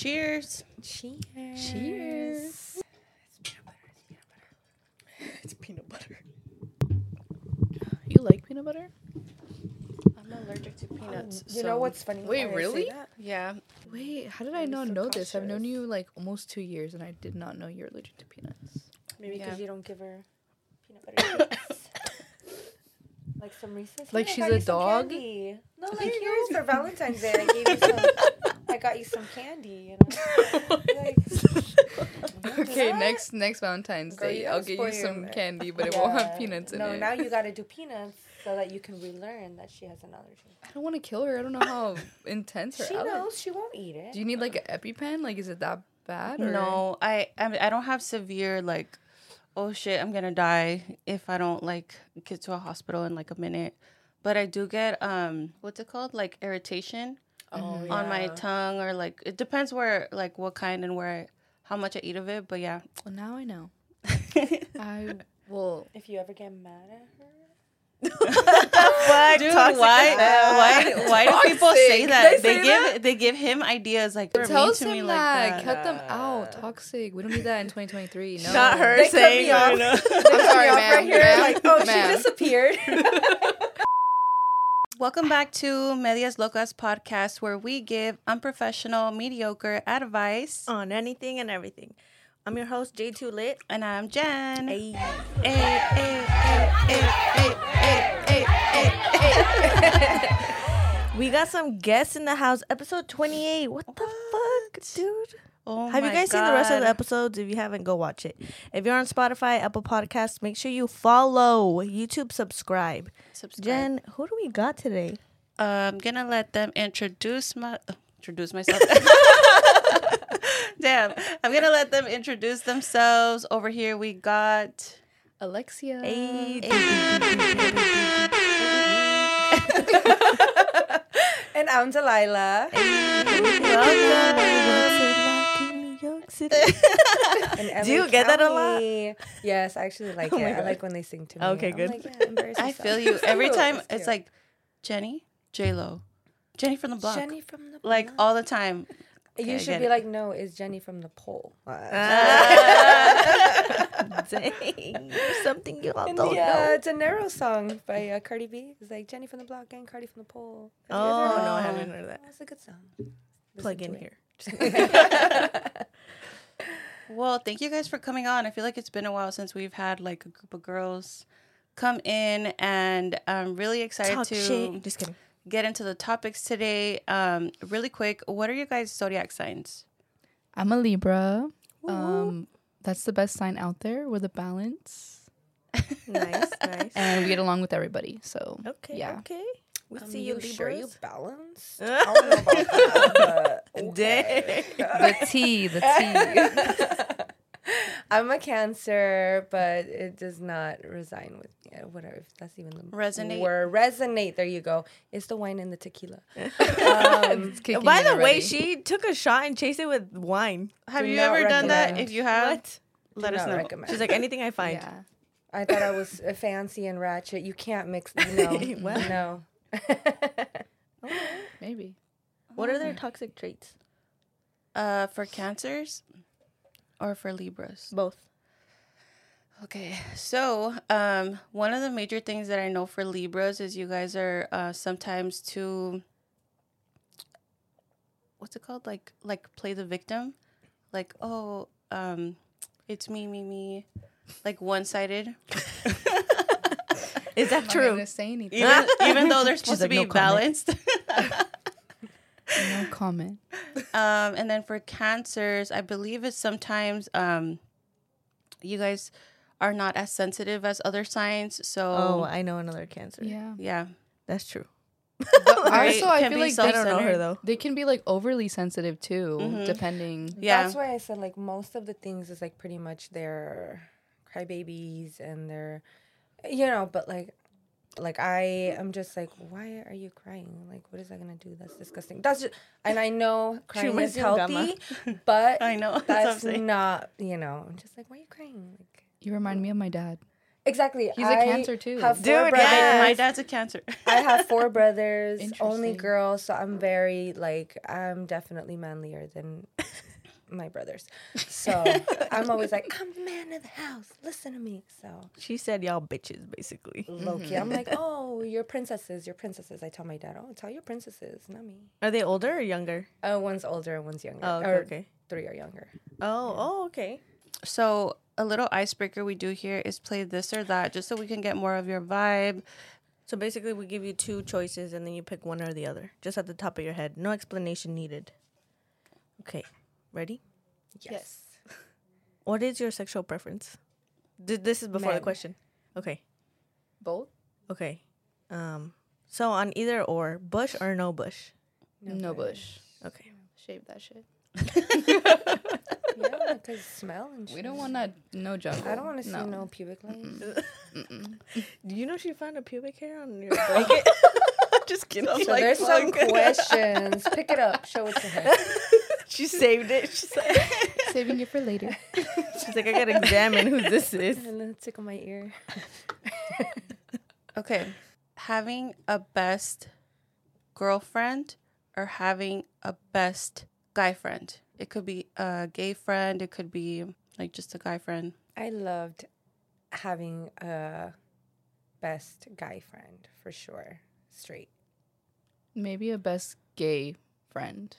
Cheers. Cheers. Cheers. It's peanut butter. It's peanut butter. You like peanut butter? I'm allergic to um, peanuts. You know what's funny? Wait, why I say really? Yeah. Wait, how did I Maybe not know this? I've known you like almost two years, and I did not know you're allergic to peanuts. Maybe because Yeah. you don't give her peanut butter like some Reese's. Like Here, I a dog? No, like here's for Valentine's Day. I gave you some. I got you some candy. You know. Like, Okay, next next Valentine's Girl, Day, I'll get you some your- candy, but it won't have peanuts in no, it. No, now you got to do peanuts so that you can relearn that she has an allergy. I don't want to kill her. I don't know how intense her She allergy. knows she won't eat it. Do you need like an EpiPen? Like, is it that bad? Or? No, I I, mean, I don't have severe like, oh shit, I'm gonna die if I don't like get to a hospital in like a minute. But I do get um, what's it called? Like irritation oh, on my tongue, or like it depends where like what kind and where, how much I eat of it. But yeah. Well, now I know. I will. If you ever get mad at her. What? Dude, why, why, why do people say that? They They, say give that? they give him ideas like they're Tell mean to him me that. like that. Cut them out. Toxic. We don't need that in 2023. No. Not her They cut saying me off. you know. I'm sorry, me off right here, like, oh, ma'am. she disappeared. Welcome back to Medias Locas podcast, where we give unprofessional, mediocre advice. on anything and everything. I'm your host, J2 Lit. And I'm Jen. Hey. Hey, hey, hey. We got some guests in the house. Episode 28. What the fuck, dude? Oh Have you my guys seen the rest of the episodes? If you haven't, go watch it. If you're on Spotify, Apple Podcasts, make sure you follow, YouTube, subscribe. Subscribe. Jen, who do we got today? I'm gonna let them introduce my uh, introduce myself. Damn, I'm gonna let them introduce themselves. Over here, we got. Alexia. Hey. and I'm Delilah. And Do you LA get that a lot? Yes, I actually like Oh it. my I like when they sing to me. Okay, I'm good. Like, yeah, I feel you every time. It's It's like Jenny, J Lo, Jenny from the block, Jenny from the block. like all the time. You Okay, I should be it. like, no, it's Jenny from the pole. Dang. Something you all And don't yeah, know. it's a narrow song by uh, Cardi B. It's like Jenny from the block and Cardi from the pole. Have you Oh, ever- no, I haven't heard of that. That's a good song. Plug in it. here. Well, thank you guys for coming on. I feel like it's been a while since we've had like a group of girls come in, and I'm really excited Talk to shit. Just kidding. get into the topics today. Um, really quick, what are you guys' zodiac signs? I'm a Libra. Um, that's the best sign out there with a balance, Nice, nice. and we get along with everybody. So Okay, Yeah. okay. We Um, see you, you sure you Libras. balanced? I don't know about that, but okay. the T, the T. I'm a Cancer, but it does not resign with me. Whatever, if that's even the Resonate. word. Resonate. There you go. It's the wine and the tequila. Um, By in the way, she took a shot and chased it with wine. Have Do you not ever done that? If you have, What? let do us know. recommend. She's like anything I find. yeah. I thought I was fancy and ratchet. You can't mix. No, What? no. Maybe. What are their toxic traits? Uh, for cancers or for Libras? Both. Okay, so um, one of the major things that I know for Libras is you guys are uh, sometimes too. What's it called? Like like play the victim, like oh um, it's me me me, like one sided. Is that I'm not true? gonna say anything. Even even though they're supposed like, to be "No balanced. No comment. um, and then for cancers, I believe it's sometimes um, you guys are not as sensitive as other signs. So Oh, I know another cancer. Yeah. yeah, That's true. Right? Also, I Can feel be like I they, don't know her though. they can be like overly sensitive too, Mhm. depending. Yeah. That's why I said like most of the things is like pretty much their crybabies and their, you know. But like, like I am just like, why are you crying? Like, what is that gonna do? That's disgusting. That's just, and I know crying is me of Gamma. healthy, but I know. That's that's not. You know, I'm just like, why are you crying? Like, You remind me of my dad. Exactly. He's a I Cancer, too. Have four Dude, brothers. yes. My dad's a cancer. I have four brothers, only Interesting. girls, so I'm very like I'm definitely manlier than my brothers. So I'm always like, I'm the man of the house. Listen to me. So She said y'all bitches, basically. low key, I'm like, oh, you're princesses, you're princesses. I tell my dad, oh, tell your princesses, not me. Are they older or younger? Uh, one's older and one's younger. Oh, okay, or okay. Three are younger. Oh, oh, okay. So a little icebreaker we do here is play this or that, just so we can get more of your vibe. So basically, we give you two choices and then you pick one or the other, just at the top of your head. No explanation needed. Okay, ready? Yes. What is your sexual preference? Th- This is before the question. Okay, Both? okay. Um, so on either or, bush or no bush? No, bush. Okay. Shave that shit. Yeah, because smell and shit. We don't want that. No jungle. I don't want to see no, pubic lines. Do you know she found a pubic hair on your blanket? just kidding. So Like, there's some questions. Pick it up. Show it to her. She saved it. She's like, Saving it for later. she's like, I gotta examine who this is. And then tickle my ear. Okay. Having a best girlfriend or having a best guy friend. It could be a gay friend, it could be like just a guy friend. I loved having a best guy friend for sure. Straight. Maybe a best gay friend.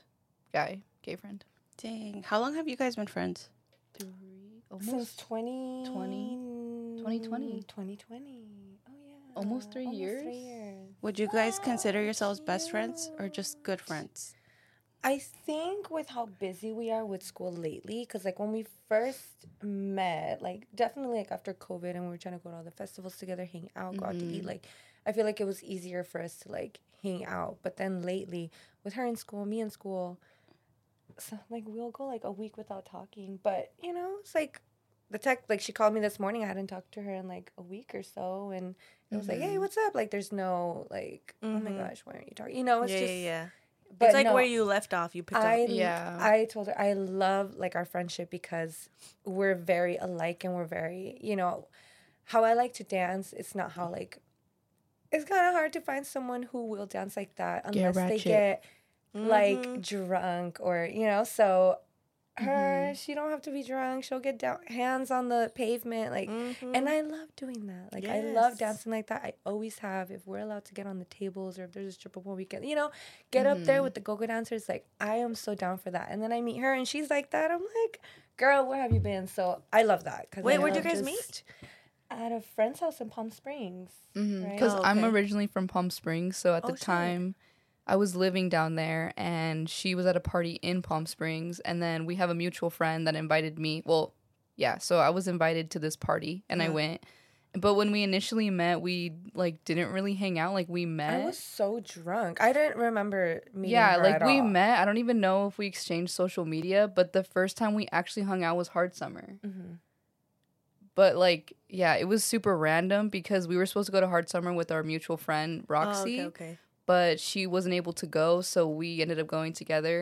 Guy. Gay friend. Dang. How long have you guys been friends? Three. Since Almost. 20... 2020. 2020. Oh, yeah. Almost three years? three years. Would you guys consider yourselves best friends or just good friends? I think with how busy we are with school lately, because like when we first met, like definitely like after COVID and we were trying to go to all the festivals together, hang out, go out to eat, mm-hmm. like I feel like it was easier for us to like hang out. But then lately, with her in school, me in school, so like we'll go like a week without talking. But you know, it's like the tech like she called me this morning. I hadn't talked to her in like a week or so, and it was like, hey, what's up? Like, there's no like, oh my Mhm. gosh, why aren't you talking? You know, it's yeah, just yeah, yeah. But it's like no, where you left off. You picked I up. Yeah. I told her I love like our friendship because we're very alike and we're very you know how I like to dance. It's not how like it's kind of hard to find someone who will dance like that unless they ratchet. Get like mm-hmm. drunk or you know. So her mm-hmm. she don't have to be drunk. She'll get down hands on the pavement like. Mhm. And mm-hmm. I love doing that. Like I love dancing like that. I always have. If we're allowed to get on the tables or if there's a stripper pole weekend, you know, get up there with the go-go dancers. Like I am so down for that. And then I meet her and she's like that. I'm like, girl, where have you been? So I love that. Cause Wait, where'd you guys just- meet? At a friend's house in Palm Springs. Right? Because Oh, I'm originally from Palm Springs, so at Oh, the shit. I was living down there, and she was at a party in Palm Springs, and then we have a mutual friend that invited me. Well, yeah, so I was invited to this party, and I Uh-huh. went. But when we initially met, we like didn't really hang out. Like we met. I was so drunk. I didn't remember meeting yeah, like we all. met. I don't even know if we exchanged social media, but the first time we actually hung out was Hard Summer. Mhm. But like, yeah, it was super random because we were supposed to go to Hard Summer with our mutual friend Oh, Roxy, okay, okay. But she wasn't able to go, so we ended up going together.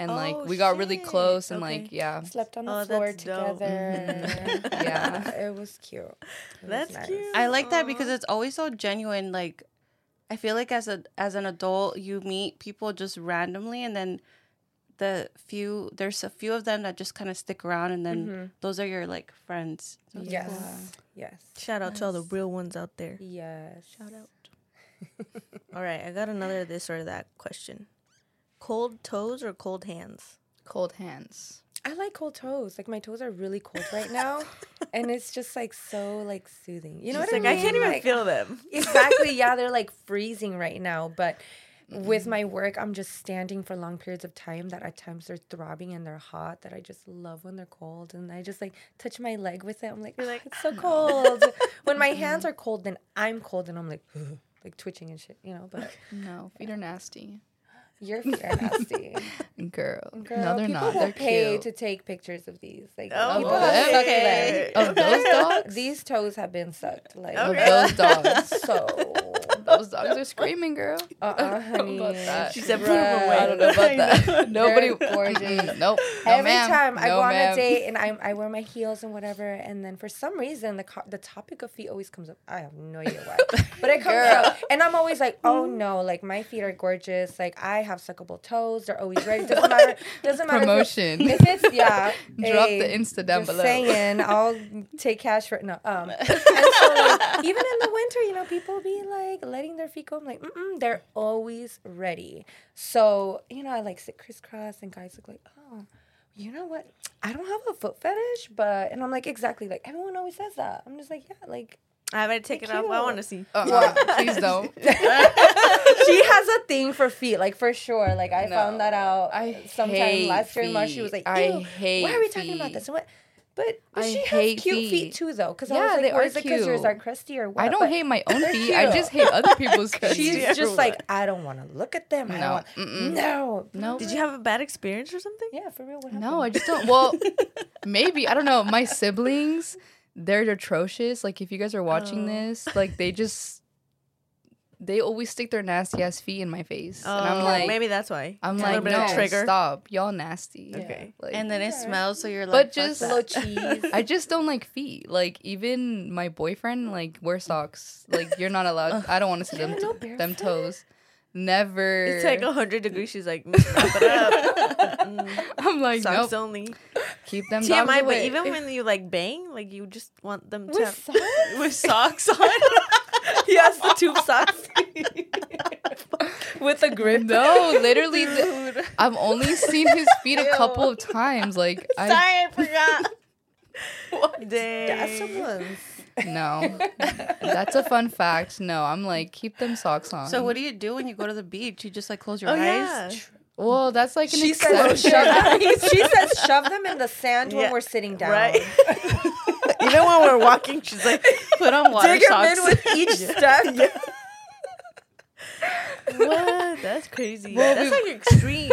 And like Oh, we got really close and Okay. like yeah. Slept on the Oh, floor that's dope. together. Yeah. it was cute. It was That's nice. cute. I like that because it's always so genuine. Like, I feel like as a as an adult, you meet people just randomly, and then the few there's a few of them that just kind of stick around, and then Mhm. those are your like friends. So Yes. cool. Yes. Shout out to all the real ones out there. Yes. Shout out. all right, I got another this or that question. Cold toes or cold hands? Cold hands. I like cold toes. Like my toes are really cold right now, and it's just like so like soothing. You know It's what like I mean? I can't even Like, feel them. Exactly. Yeah, they're like freezing right now, but. With Mm-hmm. my work, I'm just standing for long periods of time that at times they're throbbing and they're hot that I just love when they're cold. And I just like touch my leg with it. I'm like, You're "Ah, like, it's so cold. when my hands are cold, then I'm cold and I'm like, like twitching and shit, you know? But No, feet are nasty. Your feet are nasty. Girl. Girl, no, they're people not. will They're pay cute. to take pictures of these. Like Oh, people have sucked okay. them. Of those dogs? These toes have been sucked. Like Of Okay. those dogs. so Those dogs are screaming, girl. Uh-uh, I don't know honey. about. She said, "Put 'em Bruh. away." I don't know about that. Nobody. They're gorgeous. Nope. No, Every ma'am. time I No, go on a date and I, I wear my heels and whatever, and then for some reason the co- the topic of feet always comes up. I have no idea why, but it comes Girl. up, and I'm always like, oh no, like my feet are gorgeous. Like I have suckable toes. They're always ready. Doesn't matter. Doesn't matter. if Promotion. If, it's yeah, Drop hey, the Insta down below. Saying, I'll take cash for no. Um, and so like, even in the winter, you know, people be like letting their feet go. I'm like, mm they're always ready. So you know, I like sit crisscross, and guys look like, oh, you know what? I don't have a foot fetish, but and I'm like, exactly. Like everyone always says that. I'm just like, yeah, like I better take it off. I want to see. Uh-uh. Please don't. she has a thing for feet, like for sure. Like I No. found that out I sometime hate last year in March. She was feet. like, I hate Why are we talking about this? And what? But, but she has cute feet. feet. too, though. Because I Yeah, was like, they or are is it because yours are crusty or what? I don't But hate my own feet. I just hate other people's feet. She's Yeah. just like, I don't want to look at them. No, don't want, no, no. Did you have a bad experience or something? Yeah, for real. What happened? No, I just don't. Well, maybe I don't know. My siblings, they're atrocious. Like if you guys are watching Oh. this, like they just they always stick their nasty ass feet in my face, and I'm Oh, like, maybe that's why. I'm A like, little bit of no, trigger. stop, y'all nasty. Okay. Like, and then it smells, so you're like, But just- that. little cheese. I just don't like feet. Like even my boyfriend, like wear socks. Like you're not allowed. I don't want to see them Yeah, no them toes. Never. It's like hundred degrees. She's like, "Mm, wrap it up. I'm like, Socks nope. only. Keep them dogs TMI, but away. even when you like bang, like you just want them to With have- socks? with socks on. yes, the tube socks. With a grip. no, literally, the- I've only seen his feet a couple of times. Like I Sorry, I forgot. What? Dang. That's someone's. No, that's a fun fact. No, I'm like keep them socks on. So what do you do when you go to the beach? You just like close your Oh eyes. yeah. Well, that's like an She says, exception. shove, she says shove them in the sand when we're sitting down. Right. you know when we're walking, she's like, Put on water Dig 'em socks. in with each step. "What? That's crazy. Well, That's we- like extreme.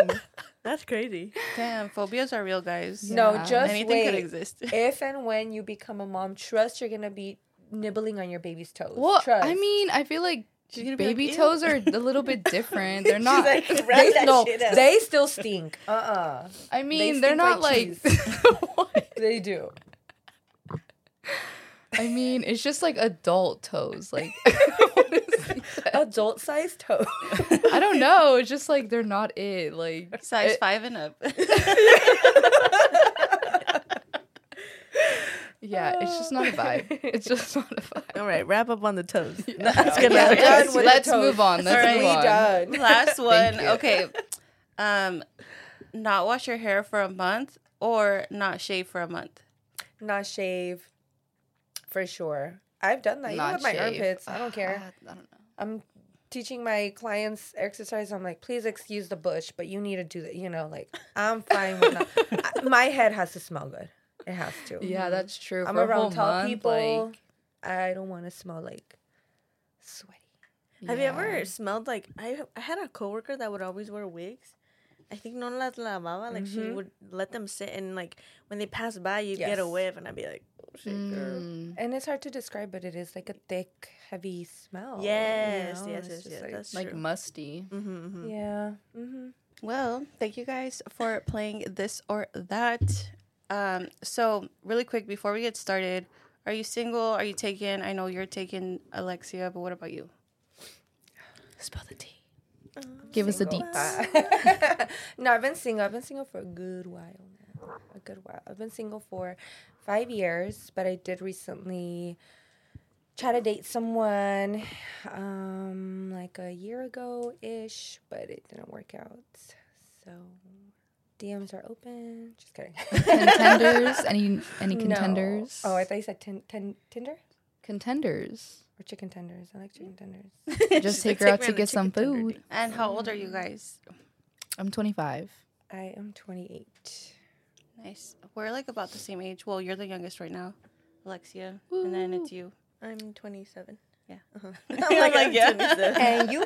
That's crazy." Damn, phobias are real, guys. No, Yeah. just anything wait. could exist. If and when you become a mom, trust you're gonna be nibbling on your baby's toes. Well, trust. I mean, I feel like She's gonna like, baby toes are a little bit different. They're She's not. like, they, no, they still stink. Uh uh I mean, they they're not like like. They do. I mean, it's just like adult toes. Like, what is that? Adult sized toes. I don't know. It's just like they're not it. Like Size it- five and up. Yeah, it's just not a vibe. It's just not a vibe. All right, wrap up on the toes. Yeah. That's gonna. Yeah, We're let's done let's toes. move on. Let's Alright. move we on. done. Last one. Okay. Um, not wash your hair for a month or not shave for a month. Not shave. For sure. I've done that. Even Not with my shave. armpits. I don't care. I don't know. I'm teaching my clients exercise. I'm like, please excuse the bush, but you need to do that. You know, like I'm fine with not. I, my head has to smell good. It has to. Yeah, mm-hmm. that's true. I'm For around tall month, people. like, I don't want to smell like sweaty. Have you ever smelled like I? I had a coworker that would always wear wigs. I think no las lavaba. Like she Mhm. would let them sit and like when they pass by, you would get a Yes. whiff, and I'd be like, "Oh shit, girl." Mm, And it's hard to describe, but it is like a thick, heavy smell. you Yes, know? yes, It's yes, just yes. like- That's like true. musty. Mm-hmm, mm-hmm. yeah. Mm-hmm. Well, thank you guys for playing this or that. Um, so really quick before we get started, are you single? Are you taken? I know you're taken, Alexia, but what about you? Spill the tea. Give us the Single. deets. no, I've been single. I've been single for a good while now. A good while. I've been single for five years, but I did recently try to date someone um like a year ago ish, but it didn't work out. So DMs are open. Just kidding. Contenders? Any any No. contenders? Oh, I thought you said tin, tin, Tinder contenders. Or chicken tenders. I like chicken mm. tenders. Just take her out to get some food. And how old are you guys? I'm 25. I am 28. Nice. We're like about the same age. Well, you're the youngest right now, Alexia, Woo. and then it's you. I'm 27. Yeah. Uh-huh. I'm like, like yeah. And you?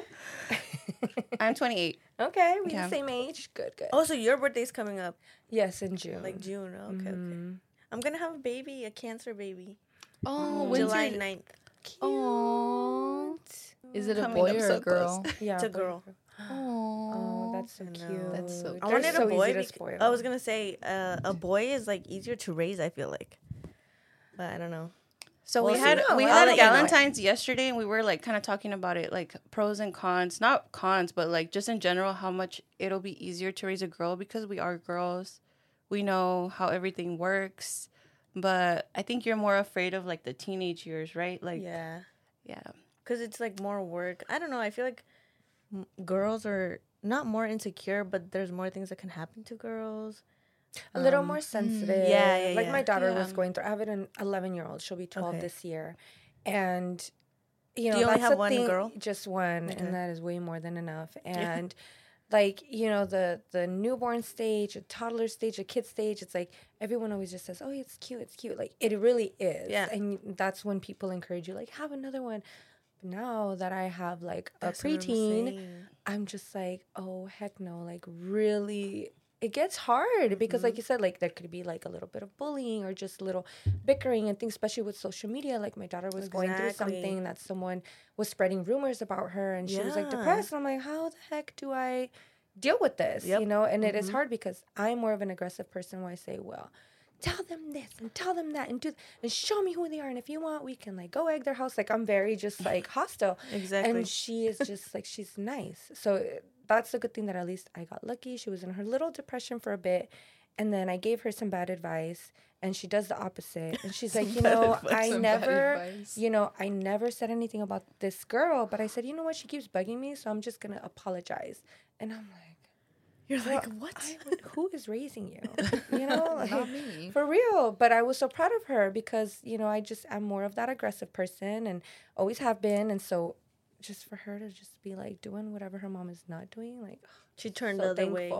I'm 28. Okay, we're yeah. the same age. Good, good. Oh, also, your birthday's coming up. Yes, in June. Like June. Okay, mm-hmm. okay. I'm gonna have a baby, a cancer baby. Oh. Mm. July 9th. Cute. Aww. Is it a boy or a girl? Yeah, it's a girl. Aww. Oh, that's so cute. That's so. Cute. I wanted so a boy. Beca- I was gonna say uh, a boy is like easier to raise. I feel like, but I don't know. So we had we had a Valentine's know yesterday, and we were like kind of talking about it, like pros and cons. Not cons, but like just in general, how much it'll be easier to raise a girl because we are girls. We know how everything works but I think you're more afraid of like the teenage years, right? Like, yeah, Yeah, because it's like more work. I don't know. I feel like m- girls are not more insecure, but there's more things that can happen to girls. a little Um, more sensitive. yeah, yeah, Like yeah. my daughter was going through. I have an 11 year old. She'll be 12 Okay. this year, and you know you only have one thing- girl? Just one, Okay. and that is way more than enough. And like you know the the newborn stage, a toddler stage, a kid stage. It's like everyone always just says, "Oh, it's cute, it's cute." Like it really is. Yeah. and that's when people encourage you, like have another one. Now that I have like a That's preteen. I'm just like, oh heck no, like really it gets hard because Mm-hmm. like you said, like there could be like a little bit of bullying or just a little bickering and things, especially with social media. Like my daughter was going through Exactly. something that someone was spreading rumors about her and she was like depressed. And I'm like, how the heck do I deal with this? Yep. You know, and it Mm-hmm. is hard because I'm more of an aggressive person where I say, well, tell them this and tell them that and do and show me who they are and if you want we can like go egg their house like i'm very just like hostile Exactly. and she is just like she's nice so that's the good thing that at least i got lucky. She was in her little depression for a bit and then i gave her some bad advice and she does the opposite and she's like you know i never you know i never said anything about this girl but i said you know what? She keeps bugging me so i'm just gonna apologize and i'm like You're "Girl, like, what? Would- who is raising you? You know like, Not me. for real. But i was so proud of her because you know i just i'm more of that aggressive person and always have been. And so just for her to just be like doing whatever her mom is not doing like She turned so the other way.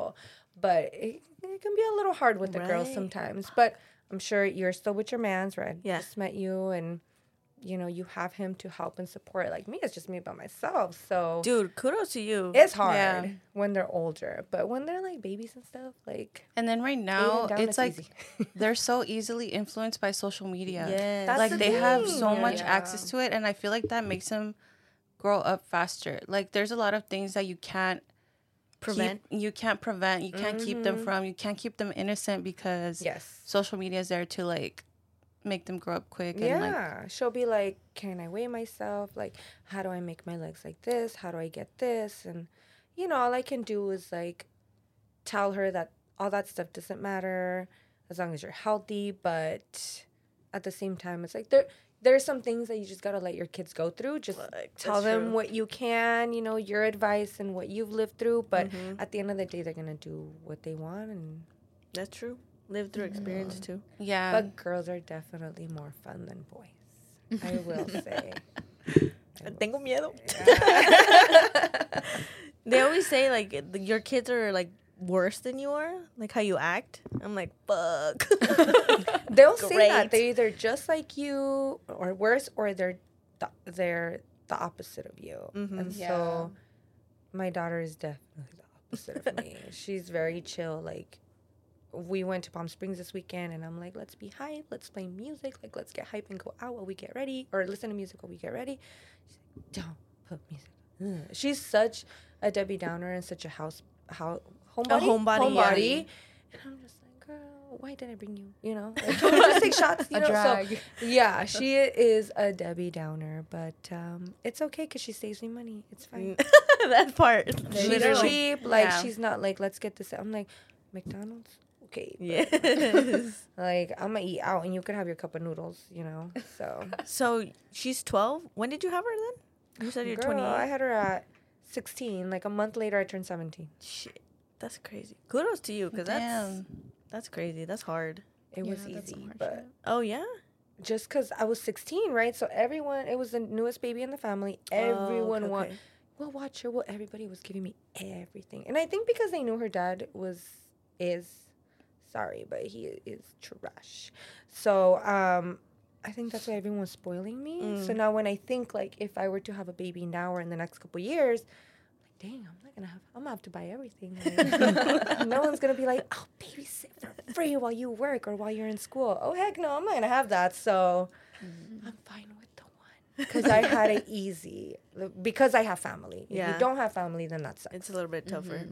but it, it can be a little hard with the girls sometimes but i'm sure you're still with your man's right Yeah. just met you and you know you have him to help and support like me it's just me by myself so Dude, kudos to you. it's hard Yeah. when they're older but when they're like babies and stuff like and then right now down, it's like they're so easily influenced by social media. Yes. That's like the they have so thing. much Yeah. access to it and i feel like that makes them grow up faster like there's a lot of things that you can't Prevent. keep, you can't prevent you can't keep them Mhm. from you can't keep them innocent because yes social media is there to like make them grow up quick and like Yeah, she'll be like, "Can I weigh myself? Like, how do I make my legs like this? How do I get this?" And you know, all I can do is like tell her that all that stuff doesn't matter as long as you're healthy. But at the same time, it's like there there's some things that you just gotta let your kids go through. Just Like, tell them true. what you can, you know, your advice and what you've lived through. But Mhm. at the end of the day, they're gonna do what they want and. That's true. Live through experience too. yeah But girls are definitely more fun than boys. I will say. Tengo miedo. they always say like th- your kids are like worse than you are, like how you act. I'm like, fuck. They'll say that they're either just like you or worse, or they're th- they're the opposite of you. Mhm. And so, my daughter is definitely the opposite of me. She's very chill. Like, we went to Palm Springs this weekend, and I'm like, let's be hype, let's play music, like let's get hype and go out while we get ready, or listen to music while we get ready. She's like, don't put music. Ugh. She's such a Debbie Downer and such a house how homebody. homebody, yeah. homebody. And I'm just like, girl, why did I bring you? You know, like, just take shots. You A know, so drag. yeah, she is a Debbie Downer, but um, it's okay because she saves me money. It's fine. that part. She's Literally. cheap. Like Yeah. she's not like let's get this. I'm like McDonald's. Okay. but, Yes. Like I'm gonna eat out, and you can have your cup of noodles. You know. So. so she's 12. When did you have her then? You said you're Girl, 28. I had her at 16. Like a month later, I turned 17. Shit, that's crazy. Kudos to you, cause that's that's crazy. That's hard. It Yeah, was easy, but. Oh yeah. just because I was 16, right? So everyone, it was the newest baby in the family. Everyone oh, okay, want, well, watch her. Well, everybody was giving me everything, and I think because they knew her dad was is sorry, but he is trash. So um, I think that's why everyone was spoiling me. So Mm. now when I think like if I were to have a baby now or in the next couple years. Like, Dang, I'm not gonna have. I'm gonna have to buy everything. Like, no one's gonna be like, "Oh, babysit for free while you work or while you're in school." Oh heck no, I'm not gonna have that. So I'm fine with the one. because I had it easy because I have family. If Yeah. you don't have family, then that's sucks. It's a little bit tougher.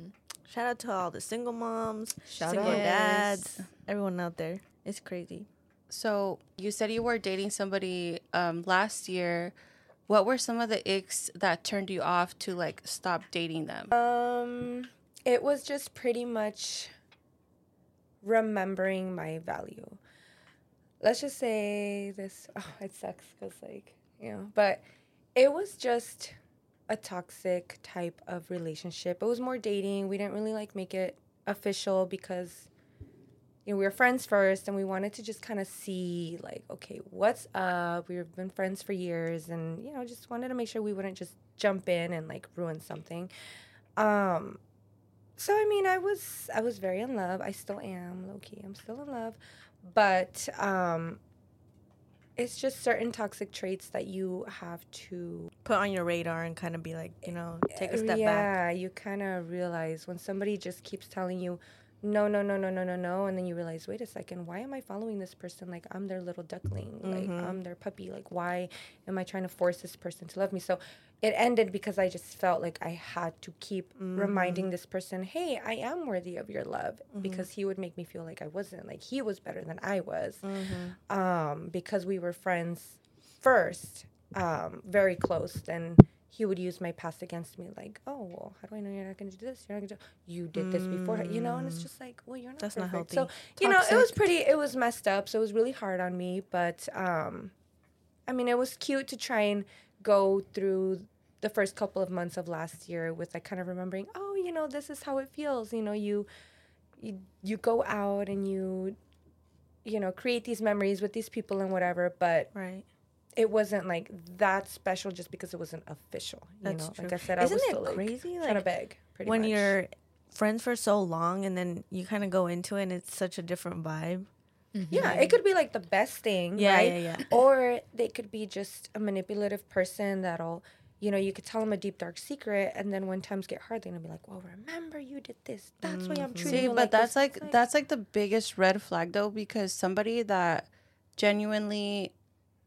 Shout out to all the single moms, Shout single out. dads, everyone out there. It's crazy. So you said you were dating somebody um, last year. What were some of the icks that turned you off to like stop dating them? Um, it was just pretty much remembering my value. Let's just say this. Oh, it sucks because like you know, but it was just a toxic type of relationship. It was more dating. We didn't really like make it official because you know we were friends first, and we wanted to just kind of see like, okay, what's up? We've been friends for years, and you know, just wanted to make sure we wouldn't just jump in and like ruin something. Um, so I mean, I was I was very in love. I still am, low key. I'm still in love, but um, it's just certain toxic traits that you have to Put on your radar and kind of be like, you know, take a step yeah, back. Yeah, you kind of realize when somebody just keeps telling you, no, no, no, no, no, no, no, and then you realize, wait a second, why am I following this person? Like I'm their little duckling, like I'm their puppy. Like why am I trying to force this person to love me? So it ended because I just felt like I had to keep reminding this person, hey, I am worthy of your love, because he would make me feel like I wasn't. Like he was better than I was, um, because we were friends first, um, very close. Then he would use my past against me, like, oh, well, how do I know you're not going to do this? You're not going to. You did this before, you know. And it's just like, well, you're not. That's not healthy. So you know, it was pretty. It was messed up. So it was really hard on me. But um, I mean, it was cute to try and go through the first couple of months of last year with like kind of remembering, oh, you know, this is how it feels. You know, you you you go out and you you know create these memories with these people and whatever but Right. It wasn't like that special just because it wasn't official you That's know true. like i said Isn't i was it still like crazy? trying to Like, beg pretty when much. you're friends for so long and then you kind of go into it and it's such a different vibe. Mm-hmm. yeah it could be like the best thing Yeah, right? yeah, yeah. or they could be just a manipulative person that'll you know you could tell them a deep dark secret and then when times get hard they're gonna be like well remember you did this that's why i'm mm-hmm. treating See, you but like that's this." like that's like the biggest red flag though, because somebody that genuinely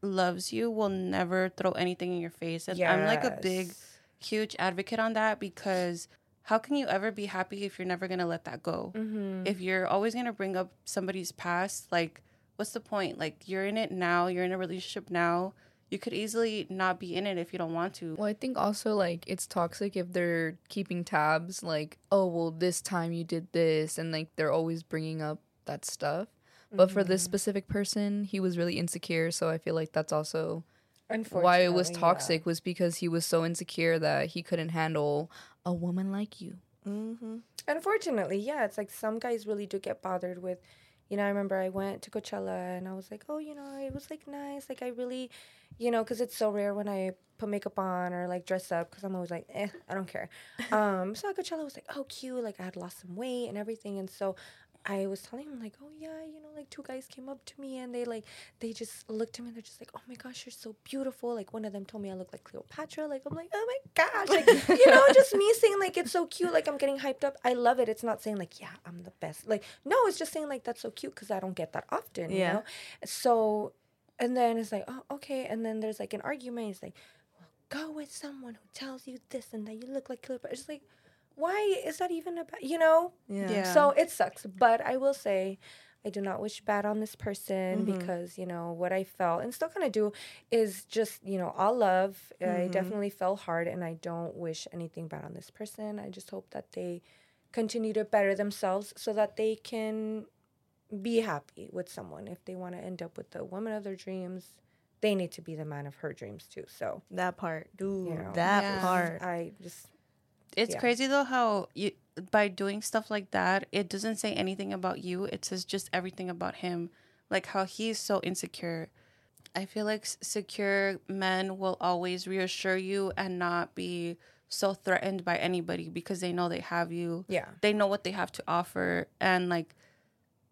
loves you will never throw anything in your face. And I'm like a big, huge advocate on that because how can you ever be happy if you're never gonna let that go? Mm-hmm. If you're always gonna bring up somebody's past, like what's the point? Like you're in it now, you're in a relationship now. You could easily not be in it if you don't want to. Well, I think also like it's toxic if they're keeping tabs, like, oh, well, this time you did this, and like they're always bringing up that stuff. But for this specific person, he was really insecure, so I feel like that's also why it was Unfortunately, yeah. toxic was because he was so insecure that he couldn't handle a woman like you. Mm-hmm. Unfortunately, yeah, it's like some guys really do get bothered with, you know, I remember I went to Coachella and I was like, oh, you know, it was like nice. Like, I really, you know, because it's so rare when I put makeup on or like dress up because I'm always like, eh, I don't care. um, so at Coachella was like, oh, cute. Like, I had lost some weight and everything. And so I was telling him, like, oh, yeah, you know, like two guys came up to me and they like, they just looked at me and they're just like, oh my gosh, you're so beautiful. Like, one of them told me I look like Cleopatra. Like, I'm like, oh my gosh. Like, you know, just me saying, like, it's so cute. Like, I'm getting hyped up. I love it. It's not saying, like, yeah, I'm the best. Like, no, it's just saying, like, that's so cute because I don't get that often, you Yeah. know? So, and then it's like, oh, okay. And then there's like an argument. It's like, well, go with someone who tells you this and that you look like Cleopatra. It's like, why is that even about, you know? Yeah. Yeah. So it sucks. But I will say, I do not wish bad on this person Mhm. because, you know, what I felt and still kind of do is just, you know, all love. I Mhm. definitely fell hard and I don't wish anything bad on this person. I just hope that they continue to better themselves so that they can be happy with someone. If they want to end up with the woman of their dreams, they need to be the man of her dreams too. So That part, dude. You know. that Yeah. part. I just, It's Yeah. crazy though how you by doing stuff like that, it doesn't say anything about you. It says just everything about him, like how he's so insecure. I feel like secure men will always reassure you and not be so threatened by anybody because they know they have you. yeah. They know what they have to offer and like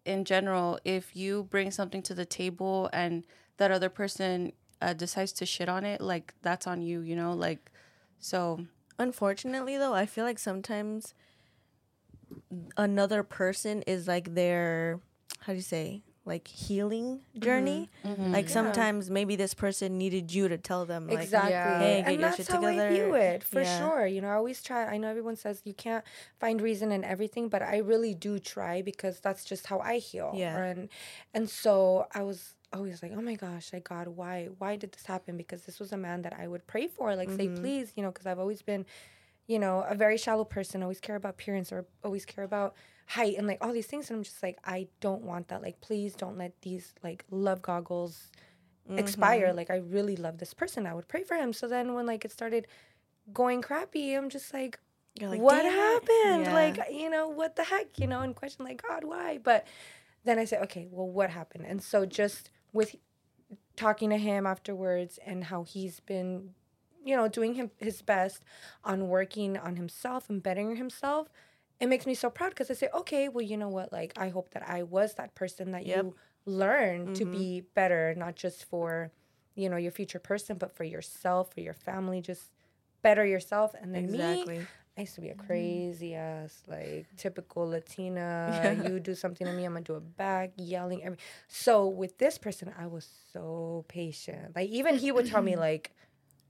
in general, if you bring something to the table and that other person uh, decides to shit on it, like that's on you, you know? Like so Unfortunately, though, I feel like sometimes another person is like their how do you say like healing journey. Mm-hmm. Like Yeah. sometimes maybe this person needed you to tell them like exactly. Yeah. Hey, get and your that's shit how I together. view it for Yeah. sure. You know, I always try. I know everyone says you can't find reason in everything, but I really do try because that's just how I heal. Yeah. And and so I was always like, oh my gosh, like God, why why did this happen? Because this was a man that I would pray for, like say Mhm. please, you know, because I've always been, you know, a very shallow person. Always care about appearance or always care about height and like all these things. And I'm just like, I don't want that. Like, please don't let these like love goggles expire. Like I really love this person. I would pray for him. So then when like it started going crappy, I'm just like, You're like, what happened? Yeah. Like, you know, what the heck? You know, and question like, God, why? But then I said, okay, well, what happened? And so just with talking to him afterwards and how he's been, you know, doing him his best on working on himself and bettering himself, it makes me so proud because I say, okay, well, you know what? Like, I hope that I was that person that Yep. you learn to Mhm. be better, not just for, you know, your future person, but for yourself, for your family. Just better yourself. And then me, Exactly. I used to be a mm-hmm. crazy ass, like typical Latina. You do something to me, I'm gonna do it back, yelling. Every so with this person, I was so patient. Like even he would tell me like,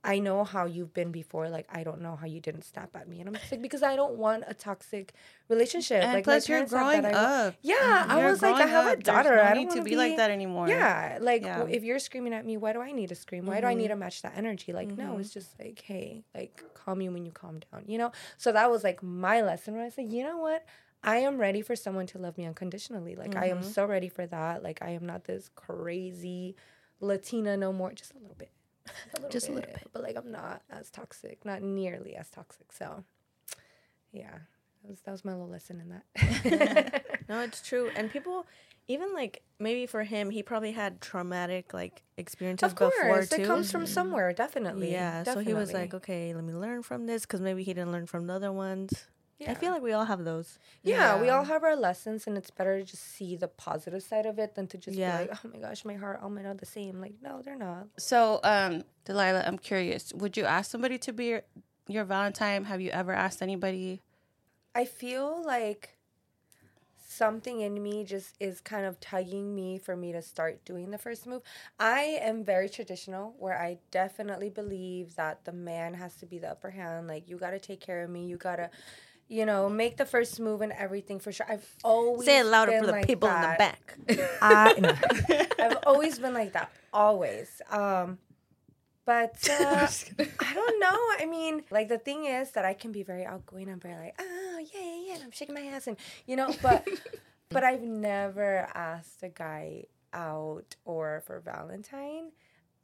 I know how you've been before. Like I don't know how you didn't snap at me, and I'm just like because I don't want a toxic relationship. And like plus, you're growing that. I up. Yeah, I You're was like, I have a up. There's daughter. No I don't need to wanna be, like that anymore. yeah, like Yeah. if you're screaming at me, why do I need to scream? Why do I need to match that energy? Like, no, Mhm. it's just like, hey, like calm you when you calm down, you know? So that was like my lesson when I said, you know what? I am ready for someone to love me unconditionally. Like I am Mhm. so ready for that. Like I am not this crazy Latina no more. Just a little bit. A Just a little bit. But like I'm not as toxic, not nearly as toxic. So yeah. That was, that was my little lesson in that. No, it's true. And people, even like maybe for him, he probably had traumatic like experiences of course, before too. it comes from somewhere, definitely. yeah, so he was like, okay, let me learn from this because maybe he didn't learn from the other ones. I feel like we all have those. Yeah, we all have our lessons, and it's better to just see the positive side of it than to just Yeah. be like, oh my gosh, my heart, all men are the same. Like, no, they're not. So, um, Delilah, I'm curious. Would you ask somebody to be your, your Valentine? Have you ever asked anybody? I feel like something in me just is kind of tugging me for me to start doing the first move. I am very traditional where I definitely believe that the man has to be the upper hand. Like you got to take care of me. You got to you know, make the first move and everything for sure. I've always Say it louder been for the like people in the back. I, no. I've always been like that, always. Um, but uh, I don't know. I mean, like the thing is that I can be very outgoing. I'm very like, oh yeah, yeah, yeah. And I'm shaking my ass, and you know, but but I've never asked a guy out or for Valentine.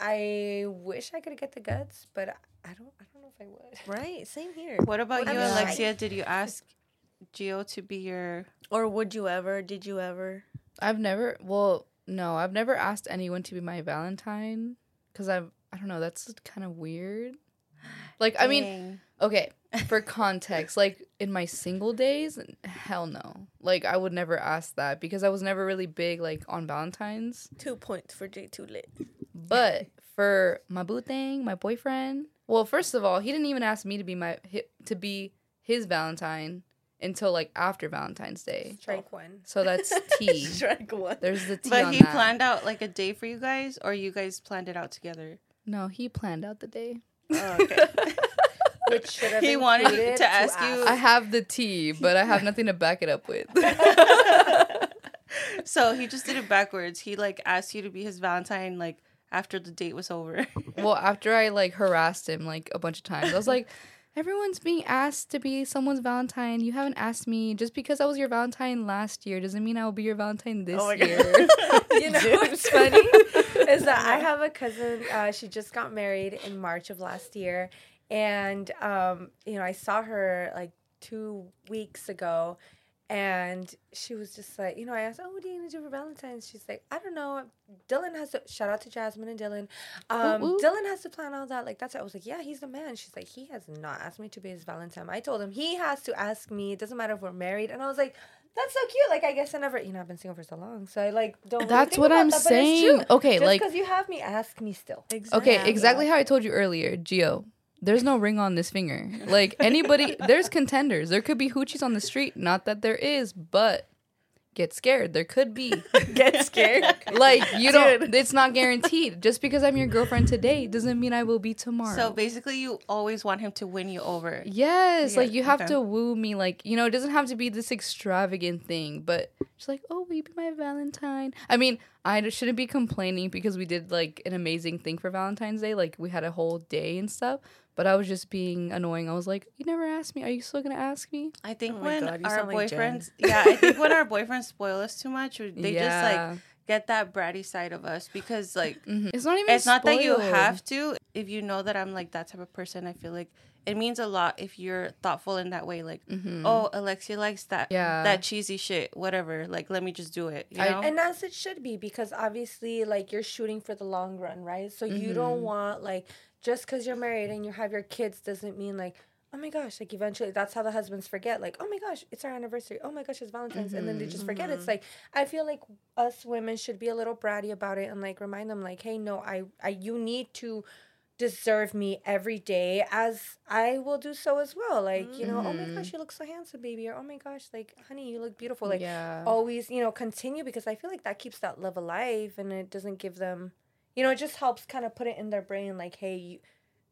I wish I could get the guts, but I don't. I don't know if I would. Right, same here. What about I'm you. Alexia? Did you ask Gio to be your? Or would you ever? Did you ever? I've never. Well, no, I've never asked anyone to be my Valentine because I've. I don't know. That's kind of weird. Like, I mean, Dang. okay, for context, like in my single days, hell no. Like, I would never ask that because I was never really big like on Valentine's. Two points for J two lit. But for my boo thing, my boyfriend, well, first of all, he didn't even ask me to be my to be his Valentine until like after Valentine's Day. Strike one. So that's T. Strike one. There's the T But on he that. planned out like a day for you guys, or you guys planned it out together. No, he planned out the day. Oh, okay. Which should have He wanted included to ask you- I have the T, but I have nothing to back it up with. so he just did it backwards. He like asked you to be his Valentine like after the date was over. well, after I like harassed him like a bunch of times, I was like, everyone's being asked to be someone's Valentine. You haven't asked me. Just because I was your Valentine last year doesn't mean I will be your Valentine this Oh year. you know what's funny is that I have a cousin. Uh, she just got married in March of last year, and um, you know I saw her like two weeks ago, and she was just like, you know, I asked, "Oh, what are you gonna do for Valentine's?" She's like, "I don't know. Dylan has to shout out to Jasmine and Dylan. Um, ooh. Dylan has to plan all that. Like that's." it. I was like, "Yeah, he's the man." She's like, "He has not asked me to be his Valentine. I told him he has to ask me. It doesn't matter if we're married." And I was like. That's so cute. Like I guess I never, you know, I've been single for so long, so I like don't. really That's think what I'm that, but it's true. saying. Okay, Just like because you have me, ask me still. Exactly. okay, exactly how I told you earlier, Gio. There's no ring on this finger. Like anybody, there's contenders. There could be hoochies on the street. Not that there is, but get scared. There could be. Get scared. like you don't it's not guaranteed. Just because I'm your girlfriend today doesn't mean I will be tomorrow. So basically, you always want him to win you over. Yes, Yeah, like you have okay. to woo me. Like you know, it doesn't have to be this extravagant thing, but just like, oh, will you be my Valentine? I mean, I shouldn't be complaining because we did like an amazing thing for Valentine's Day. Like we had a whole day and stuff. But I was just being annoying. I was like, you never asked me. Are you still gonna ask me? I think Oh when God, our sound like boyfriends, yeah, I think when our boyfriends spoil us too much, they just like get that bratty side of us because like Mhm. It's not even. it's not that you have to. If you know that I'm like that type of person, I feel like it means a lot if you're thoughtful in that way. Like, oh, Alexia likes that, Mm-hmm. Yeah. that cheesy shit, whatever. Like, let me just do it. You I- know? and as it should be because obviously like you're shooting for the long run right so you don't want like just because you're married and you have your kids doesn't mean like oh my gosh like eventually that's how the husbands forget like oh my gosh it's our anniversary oh my gosh it's valentine's and then they just forget it's mm-hmm. like i feel like us women should be a little bratty about it and like remind them like hey no i, I you need to deserve me every day as I will do so as well. Like, you know, oh my gosh, mm-hmm. you look so handsome, baby, or oh my gosh, like, honey, you look beautiful. Like, Yeah. always, you know, continue because I feel like that keeps that love alive and it doesn't give them, you know, it just helps kind of put it in their brain like, hey, you,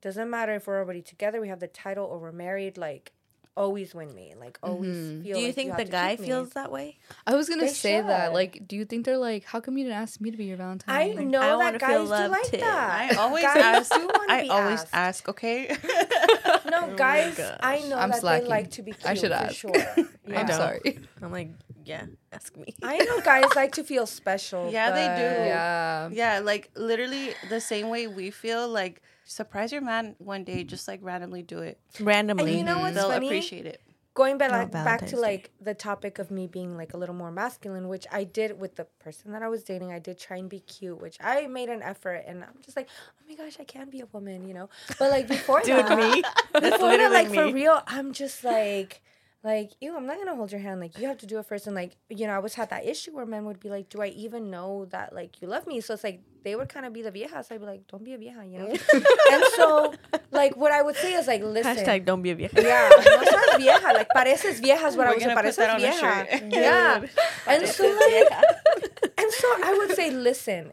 doesn't matter if we're already together, we have the title or we're married, like, always win me. Like, always mm-hmm. feel Do you like think have the guy keep me. feels that way? I was gonna They say that. Like, do you think they're like, how come you didn't ask me to be your Valentine? I Like, know I that wanna feel guys do like too. that. I always guys ask. do wanna I always asked. ask. Okay. No, oh guys, I know I'm that slacking. they like to be cute I should for ask. sure. I'm sorry. I'm like, yeah, mm. ask me. I know guys like to feel special. Yeah, they do. Yeah. yeah, like literally the same way we feel. Like, surprise your man one day. Just like randomly do it. Randomly. And you know what's They'll funny? appreciate it. Going back, like, back to Day. like the topic of me being like a little more masculine, which I did with the person that I was dating. I did try and be cute, which I made an effort, and I'm just like, oh my gosh, I can be a woman, you know. But like before Dude, that, me. That's before that, like me. for real, I'm just like, like, ew, I'm not gonna hold your hand. Like, you have to do it first. And like, you know, I always had that issue where men would be like, do I even know that like you love me? So it's like they would kind of be the viejas. I'd be like, don't be a vieja, you know. and so, like, what I would say is like, listen. Hashtag don't be a vieja. Yeah, no seas vieja. Like, pareces vieja is what I We're would say. Pareces that on a vieja. Yeah. and so, like, and so I would say, listen,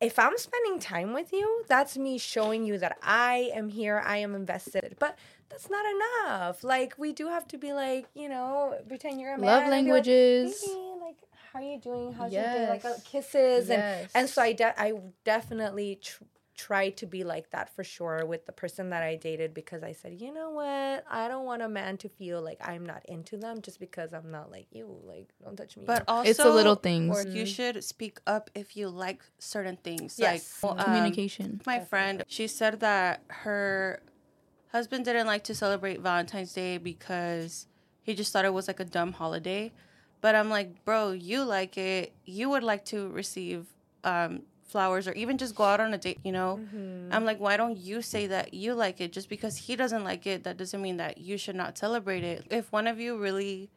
if I'm spending time with you, that's me showing you that I am here, I am invested. But that's not enough. Like, we do have to be like, you know, pretend you're a man. Love and be like, languages. Like, how are you doing? How's your day? Like, uh, kisses. Yes. And, and so I, de- I definitely tr- tried to be like that for sure with the person that I dated because I said, you know what? I don't want a man to feel like I'm not into them just because I'm not like you. Like, don't touch me. But also, It's the little things. Or you should speak up if you like certain things. Yes. Like um, Communication. my friend, she said that her husband didn't like to celebrate Valentine's Day because he just thought it was like a dumb holiday. But I'm like, bro, you like it. You would like to receive um, flowers or even just go out on a date, you know? I'm like, why don't you say that you like it? Just because he doesn't like it, that doesn't mean that you should not celebrate it. If one of you really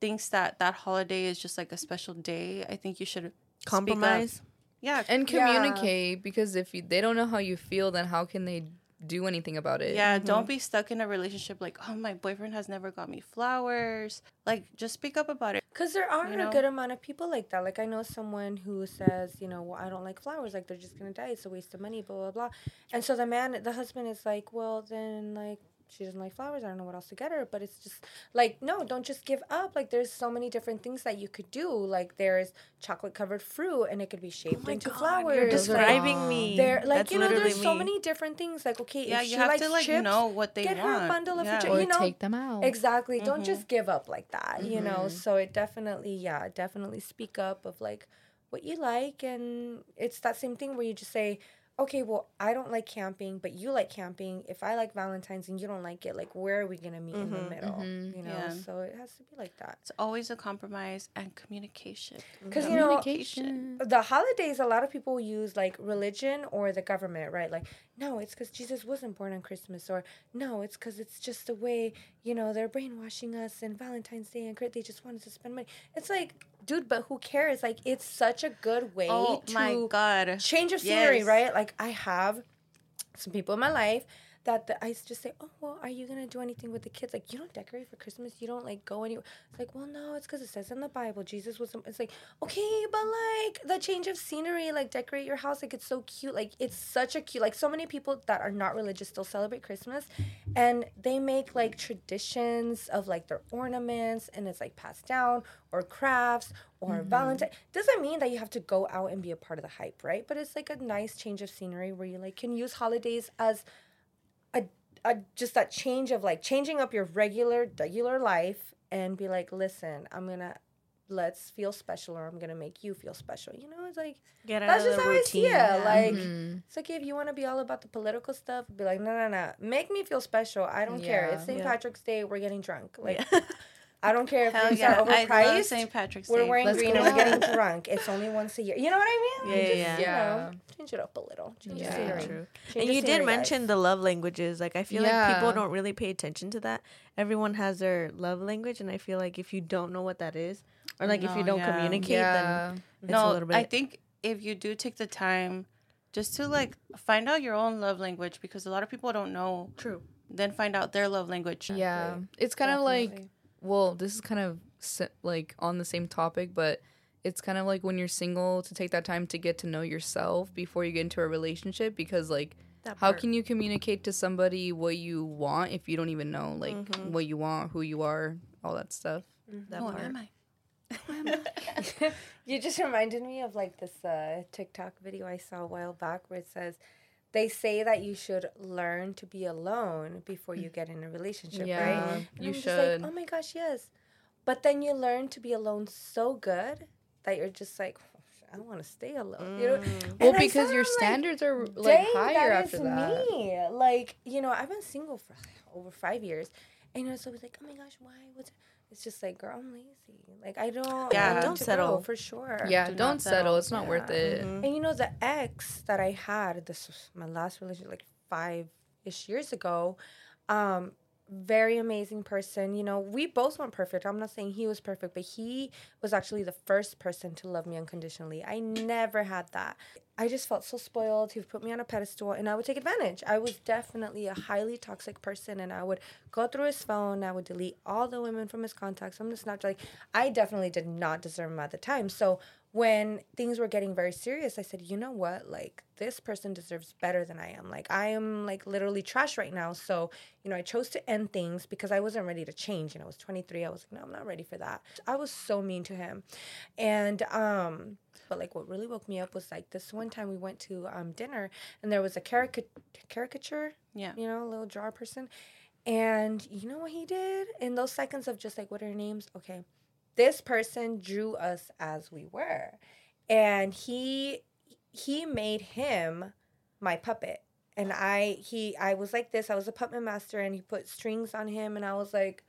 thinks that that holiday is just like a special day, I think you should speak up. Compromise. Yeah, and Yeah. communicate because if you, they don't know how you feel, then how can they do anything about it? Yeah, don't mm-hmm. be stuck in a relationship like, oh, my boyfriend has never got me flowers. Like, just speak up about it. Because there are You a good amount of people like that. Like I know someone who says, you know, well, I don't like flowers. Like they're just gonna die. It's a waste of money. Blah blah blah. And so the man, the husband is like, well, then like she doesn't like flowers. I don't know what else to get her. But it's just like, no, don't just give up. Like there's so many different things that you could do. Like there's chocolate covered fruit, and it could be shaped my into God, flowers. You're like, describing me. there, like That's you know, there's literally so many different things. Like okay, Yeah, if you she have likes to like chips, know what they get want. her a bundle of yeah. chips. Or you know, take them out. Exactly. Don't Mhm. just give up like that, you know? Mhm. So it definitely, yeah, definitely speak up of like what you like. And it's that same thing where you just say, okay, well, I don't like camping, but you like camping. If I like Valentine's and you don't like it, like, where are we going to meet in the Mhm, middle? mhm. You know? Yeah. So it has to be like that. It's always a compromise and communication. Because, you know, Communication. the holidays, a lot of people use like religion or the government, right? Like, no, it's because Jesus wasn't born on Christmas, or no, it's because it's just the way you know they're brainwashing us and Valentine's Day and they just wanted to spend money. It's like, dude, but who cares? Like, it's such a good way Oh to my god. change of scenery, Yes. right? Like, I have some people in my life that the, I just say, oh well, are you gonna do anything with the kids? Like you don't decorate for Christmas, you don't like go anywhere. It's like, well, no, it's because it says in the Bible Jesus was. It's like okay, but like the change of scenery, like decorate your house, like it's so cute. Like it's such a cute. Like so many people that are not religious still celebrate Christmas, and they make like traditions of like their ornaments, and it's like passed down or crafts or mm-hmm. Valentine. Doesn't mean that you have to go out and be a part of the hype, right? But it's like a nice change of scenery where you like can use holidays as a, a just that change of like changing up your regular regular life and be like, listen, I'm gonna let's feel special or I'm gonna make you feel special. You know, it's like Get out that's just the how routine. I see it. Like Mhm. it's like if you want to be all about the political stuff, be like, no, no, no, make me feel special. I don't care. It's St. Yeah. Patrick's Day. We're getting drunk. Like I don't care if Hell things yeah, are I love overpriced. St. Patrick's We're Day. wearing Let's green and we're getting drunk. It's only once a year. You know what I mean? Yeah, Just, yeah, you know, change it up a little. Change Yeah. scenery. True. Change and you did mention guys. the love languages. Like I feel like people don't really pay attention to that. Everyone has their love language, and I feel like if you don't know what that is, or like if you don't yeah. communicate, Yeah. then it's a no, little bit. I think if you do take the time just to like find out your own love language because a lot of people don't know, true. then find out their love language. Yeah. It's kind of like Definitely. Well, this is kind of like on the same topic, but it's kind of like when you're single to take that time to get to know yourself before you get into a relationship because like how can you communicate to somebody what you want if you don't even know like Mhm. what you want, who you are, all that stuff. that Who part. am I? you just reminded me of like this uh, TikTok video I saw a while back where it says they say that you should learn to be alone before you get in a relationship, right? And you I'm just should. like, oh my gosh, yes. But then you learn to be alone so good that you're just like, I want to stay alone. You know? Mm. well, And because your like, standards are like higher that after is that. me. Like, you know, I've been single for over five years. And it's always like, oh my gosh, why? What's it's just like, girl, I'm lazy. Like I don't Yeah, I don't settle. grow, for sure. Yeah, Do not don't settle. settle. It's not worth Yeah. it. Mhm. And you know, the ex that I had, this was my last relationship, like five ish years ago. Um, very amazing person. You know, we both weren't perfect. I'm not saying he was perfect, but he was actually the first person to love me unconditionally. I never had that. I just felt so spoiled. He put me on a pedestal and I would take advantage. I was definitely a highly toxic person and I would go through his phone. I would delete all the women from his contacts from the Snapchat. Like, I definitely did not deserve him at the time. So when things were getting very serious, I said, you know what? Like, this person deserves better than I am. Like, I am like literally trash right now. So, you know, I chose to end things because I wasn't ready to change. And I was 23. I was like, no, I'm not ready for that. I was so mean to him. And, um, but like what really woke me up was like this one time we went to um, dinner and there was a carica- caricature, Yeah. you know, a little draw person. And you know what he did? In those seconds of just like, what are your names? Okay. This person drew us as we were. And he he made him my puppet. And I he I was like this. I was a puppet master and he put strings on him and I was like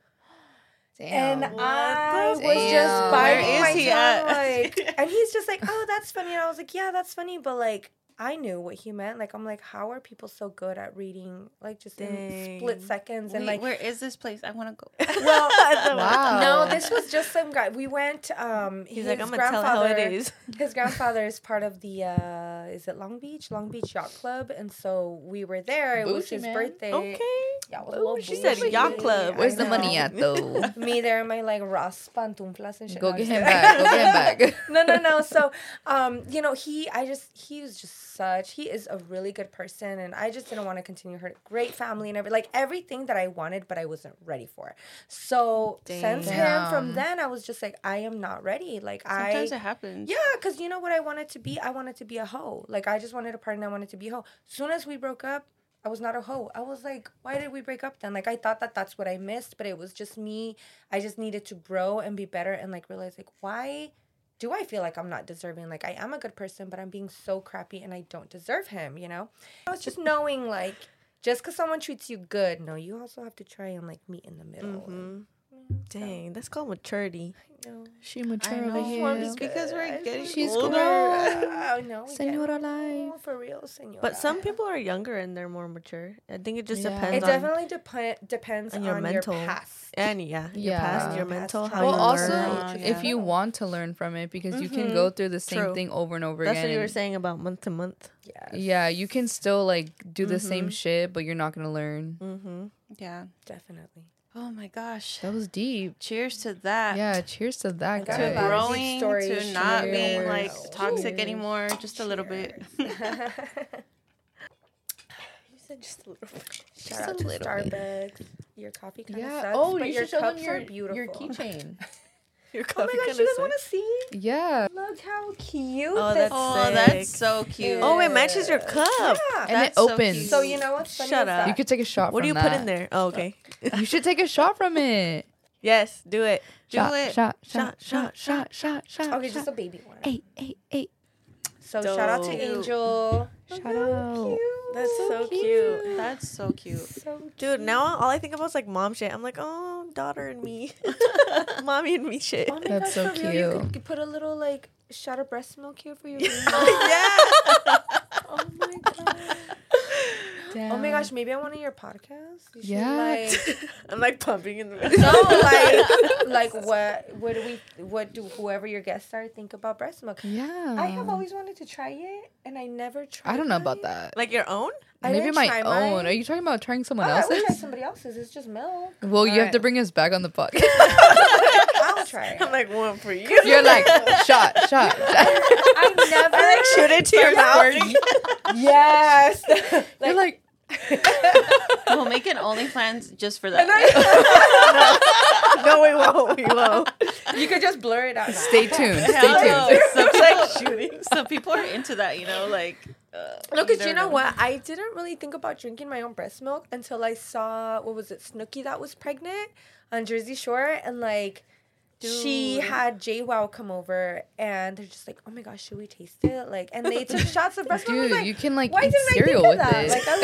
Damn. and What I the was just biting Where is my he tongue, at? like, and he's just like, "Oh, that's funny," and I was like, "Yeah, that's funny," but like, I knew what he meant. Like, I'm like, how are people so good at reading, like, just in split Dang. seconds? Wait, and like, where is this place? I want to go. well, Wow. no, this was just some guy. We went. Um, He's his like, I'm gonna tell it how it grandfather- is. His grandfather is part of the, uh, is it Long Beach? Long Beach Yacht Club, and so we were there. It was his man. birthday. Okay. Yeah, it was a She said bougie. yacht club. Where's the money at though? Me there, in my like Ross pantuflas and shit. Go get him back. Go get him back. no, no, no. So, um, you know, he, I just, he was just such, he is a really good person, and I just didn't want to continue her great family and every, like everything that I wanted, but I wasn't ready for. It. So since him, from then I was just like, I am not ready. Like Sometimes I, sometimes it happens. yeah, because you know what I wanted to be? I wanted to be a hoe. Like I just wanted a partner. I wanted to be a hoe. As soon as we broke up, I was not a hoe. I was like, why did we break up then? Like I thought that that's what I missed, but it was just me. I just needed to grow and be better and like realize like why do I feel like I'm not deserving? Like I am a good person, but I'm being so crappy and I don't deserve him. You know? I was just knowing like just because someone treats you good, no, you also have to try and like meet in the middle. Mhm. And, Dang, that's called maturity. No. She mature over here. It's because we're getting She's older. I know. Senora get- life. For real, senora. But some people are younger and they're more mature. I think it just Yeah. depends It on definitely dep- depends on on your your, mental. past. and yeah, your Yeah. past, your Past mental, how. Well, you also, learn. If you want to learn from it, because you can Mhm. go through the same True. thing over and over That's again. That's what you were saying about month to month. Yes. Yeah, you can still like do the same Mhm. shit, but you're not gonna learn. Mm-hmm. Yeah. definitely. Oh my gosh. That was deep. Cheers to that. Yeah, cheers to that got To guy. growing, deep to to not share. being like Cheers. toxic anymore, just a little bit. you said just a little bit. Just Shout a out to little bit. Starbucks. Your coffee kind of Yeah. sucks, Oh, but you your should show them cups your are beautiful. your keychain. Your Oh my gosh, you guys want to see? yeah, Look how cute Oh, this that's Oh, that's so cute. Oh, it matches your cup. Yeah. and it That's so opens. cute. So you know what's funny? Shut up. you could take a shot. What do you from put in there? Oh, okay. You should take a shot from it. yes, do it. Do shot, it. Shot, Shot, shot, shot, shot, shot, shot. Okay, shot. just a baby one. eight, eight, eight. So shout out to Angel. Shout out. That's so cute. That's so cute. So Dude, now all I think about is like mom shit. I'm like, oh, daughter and me. Mommy and me shit. Oh That's gosh, so for real, You cute. could, you put a little like shot of breast milk here for your baby. yeah. oh my god. Oh my gosh, maybe on one of your podcasts. You should, Yeah. Like, I'm like pumping in the no, like, like what? What do we? What do whoever your guests are think about breast milk? Yeah. I have always wanted to try it, and I never tried. I don't know about mine. that. Like your own? I Maybe didn't my own. mine. Are you talking about trying Oh, someone I would try else's? somebody else's. It's just milk. Well, you have to bring us back on the podcast. I'll try it. I'm like, one for you. You're like shot, shot. shot. I never I like shoot it to your mouth. Yes. You're like We'll make an OnlyFans just for that. no, we won't. We won't. you could just blur it out. stay tuned. Stay Hell no. tuned. Some It's like people, shooting. some people are into that, you know, like. Uh, No, because you never know what? I didn't really think about drinking my own breast milk until I saw what was it, Snooki that was pregnant on Jersey Shore, and like she Dude. had JWoww come over, and they're just like, "Oh my gosh, should we taste it?" Like, and they took shots of breast milk. Dude, like, you can like why eat didn't cereal I with think of that?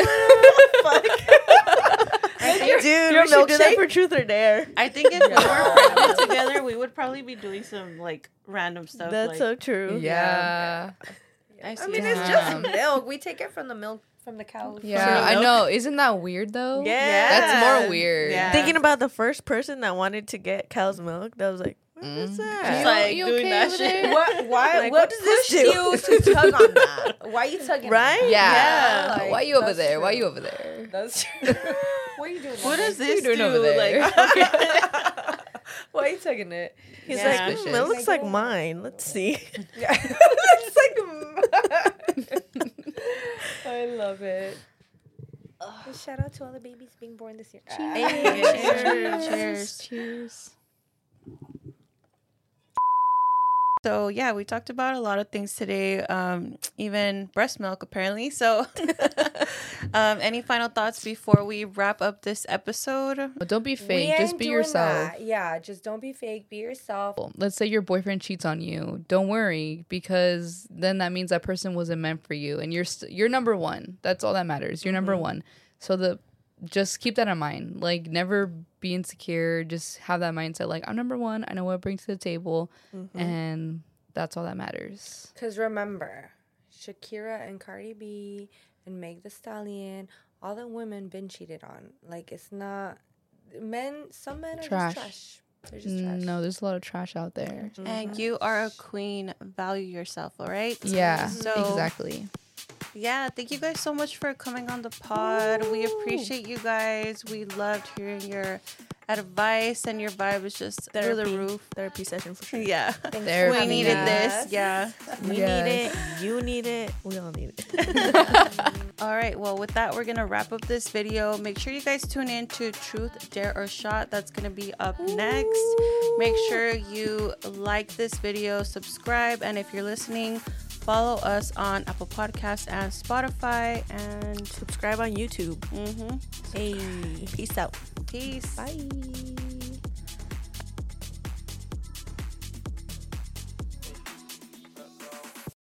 it. Like, I Dude, Your we should do that milkshake? for truth or dare. I think if we were pregnant together, we would probably be doing some like random stuff. That's like, so true. yeah. I, I mean, it. it's just milk. We take it from the milk from the cow. Yeah, I know. Isn't that weird though? Yeah. That's more weird. Yeah. Thinking about the first person that wanted to get cow's milk, that was like, what is Mm. that? Just You- like you doing okay that shit. there? What? Why? Like, what, what does this pushed do? you to tug on that? Why are you tugging? Right? On that? Yeah. Yeah, like, Why you over that's there? Why true. you over there? That's true. what are you doing? What does this doing do? over there? Like, Why are you tugging it? He's Yeah. like, mm, it looks like mine. Let's see. Yeah. it's like. I love it. Shout out to all the babies being born this year. Cheers. Cheers. Cheers. Cheers. So yeah, we talked about a lot of things today, um, even breast milk apparently. So, um, any final thoughts before we wrap up this episode? But don't be We fake. Just be yourself. that. Yeah, just don't be fake. Be yourself. Let's say your boyfriend cheats on you. Don't worry because then that means that person wasn't meant for you, and you're st- you're number one. That's all that matters. You're number one. So the just keep that in mind. Like never be insecure. Just have that mindset. Like I'm number one. I know what I bring to the table, mm-hmm. and that's all that matters. Because remember, Shakira and Cardi B and Meg the Stallion, all the women been cheated on. Like it's not men. Some men are Trash. just trash. They're just trash. No, there's a lot of trash out there. Mm-hmm. And you are a queen. Value yourself. All right. Yeah, So- exactly. Yeah, thank you guys so much for coming on the pod. We appreciate you guys. We loved hearing your advice and your vibe was just through the roof. Therapy session for sure. Yeah. Therapy. We needed this. Yeah. We Yes. need it. You need it. We all need it. All right. Well, with that, we're going to wrap up this video. Make sure you guys tune in to Truth, Dare, or Shot. That's going to be up next. Make sure you like this video, subscribe, and if you're listening, follow us on Apple Podcasts and Spotify. And Subscribe on YouTube. mhm. Hey, peace out. peace. Bye.